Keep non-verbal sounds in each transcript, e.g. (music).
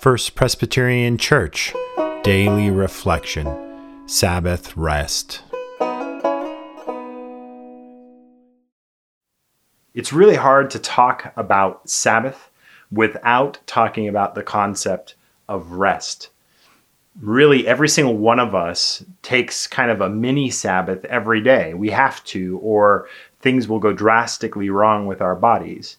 First Presbyterian Church Daily Reflection Sabbath Rest. It's really hard to talk about Sabbath without talking about the concept of rest. Really, every single one of us takes kind of a mini Sabbath every day. We have to, or things will go drastically wrong with our bodies.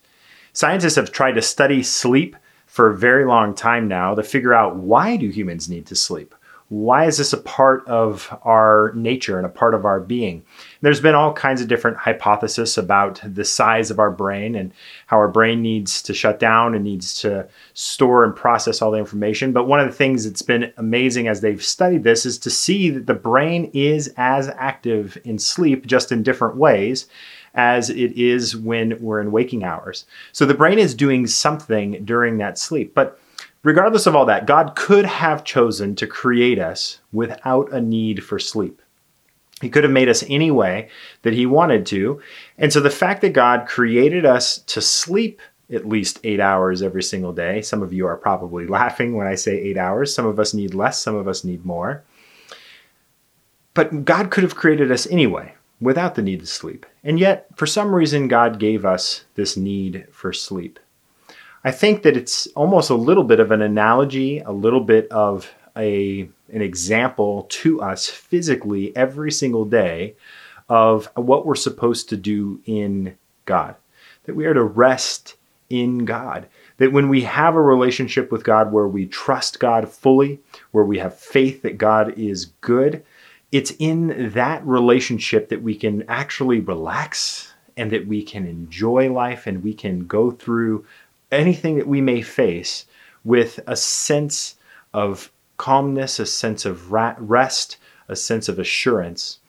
Scientists have tried to study sleep for a very long time now to figure out why do humans need to sleep? Why is this a part of our nature and a part of our being? There's been all kinds of different hypotheses about the size of our brain and how our brain needs to shut down and needs to store and process all the information. But one of the things that's been amazing as they've studied this is to see that the brain is as active in sleep, just in different ways as it is when we're in waking hours. So the brain is doing something during that sleep. But regardless of all that, God could have chosen to create us without a need for sleep. He could have made us any way that He wanted to. And so the fact that God created us to sleep at least eight hours every single day, some of you are probably (laughs) laughing when I say eight hours. Some of us need less, some of us need more. But God could have created us anyway without the need to sleep. And yet, for some reason, God gave us this need for sleep. I think that it's almost a little bit of an analogy, a little bit of a, an example to us physically every single day of what we're supposed to do in God. That we are to rest in God. That when we have a relationship with God where we trust God fully, where we have faith that God is good, it's in that relationship that we can actually relax and that we can enjoy life and we can go through anything that we may face with a sense of calmness, a sense of rest, a sense of assurance.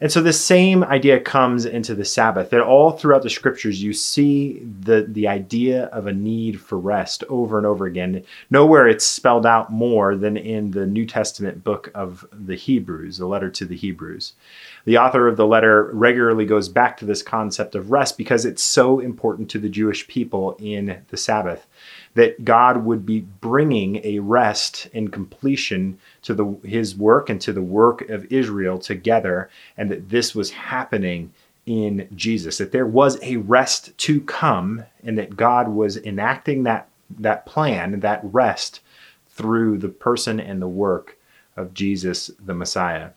And so the same idea comes into the Sabbath, that all throughout the scriptures you see the, the idea of a need for rest over and over again. Nowhere it's spelled out more than in the New Testament book of the Hebrews, the letter to the Hebrews. The author of the letter regularly goes back to this concept of rest because it's so important to the Jewish people in the Sabbath that God would be bringing a rest and completion to the, his work and to the work of Israel together, and that this was happening in Jesus, that there was a rest to come, and that God was enacting that, that plan, that rest, through the person and the work of Jesus the Messiah.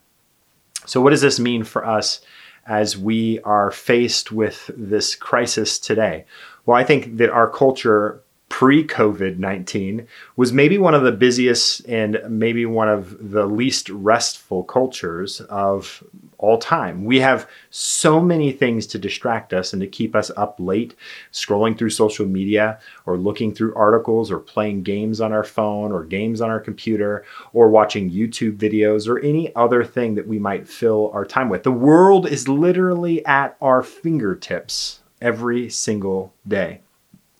So, what does this mean for us as we are faced with this crisis today? Well, I think that our culture pre COVID 19 was maybe one of the busiest and maybe one of the least restful cultures of all time. We have so many things to distract us and to keep us up late, scrolling through social media or looking through articles or playing games on our phone or games on our computer or watching YouTube videos or any other thing that we might fill our time with. The world is literally at our fingertips every single day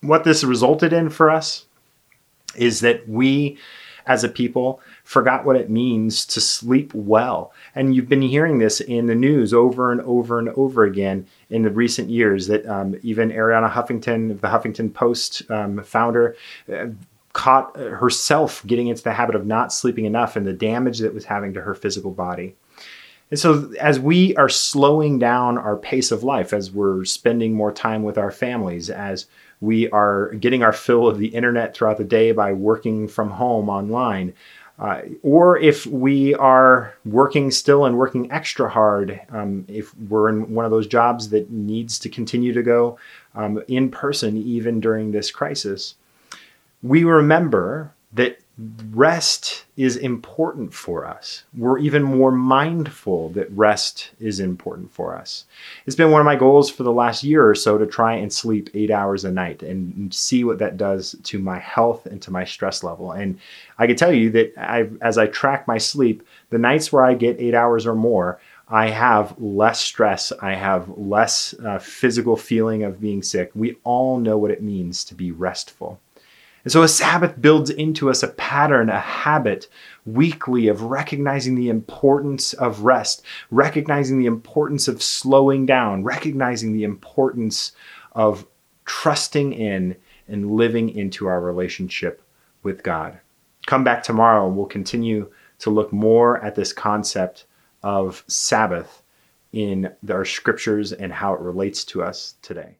what this resulted in for us is that we as a people forgot what it means to sleep well. And you've been hearing this in the news over and over and over again in the recent years that um, even Arianna Huffington, the Huffington Post um, founder, uh, caught herself getting into the habit of not sleeping enough and the damage that was having to her physical body. And so, as we are slowing down our pace of life, as we're spending more time with our families, as we are getting our fill of the internet throughout the day by working from home online. Uh, or if we are working still and working extra hard, um, if we're in one of those jobs that needs to continue to go um, in person even during this crisis, we remember that rest is important for us. We're even more mindful that rest is important for us. It's been one of my goals for the last year or so to try and sleep eight hours a night and see what that does to my health and to my stress level. And I can tell you that i as I track my sleep, the nights where I get eight hours or more, I have less stress. I have less uh, physical feeling of being sick. We all know what it means to be restful. And so a Sabbath builds into us a pattern, a habit weekly of recognizing the importance of rest, recognizing the importance of slowing down, recognizing the importance of trusting in and living into our relationship with God. come back tomorrow and we'll continue to look more at this concept of Sabbath in our scriptures and how it relates to us today.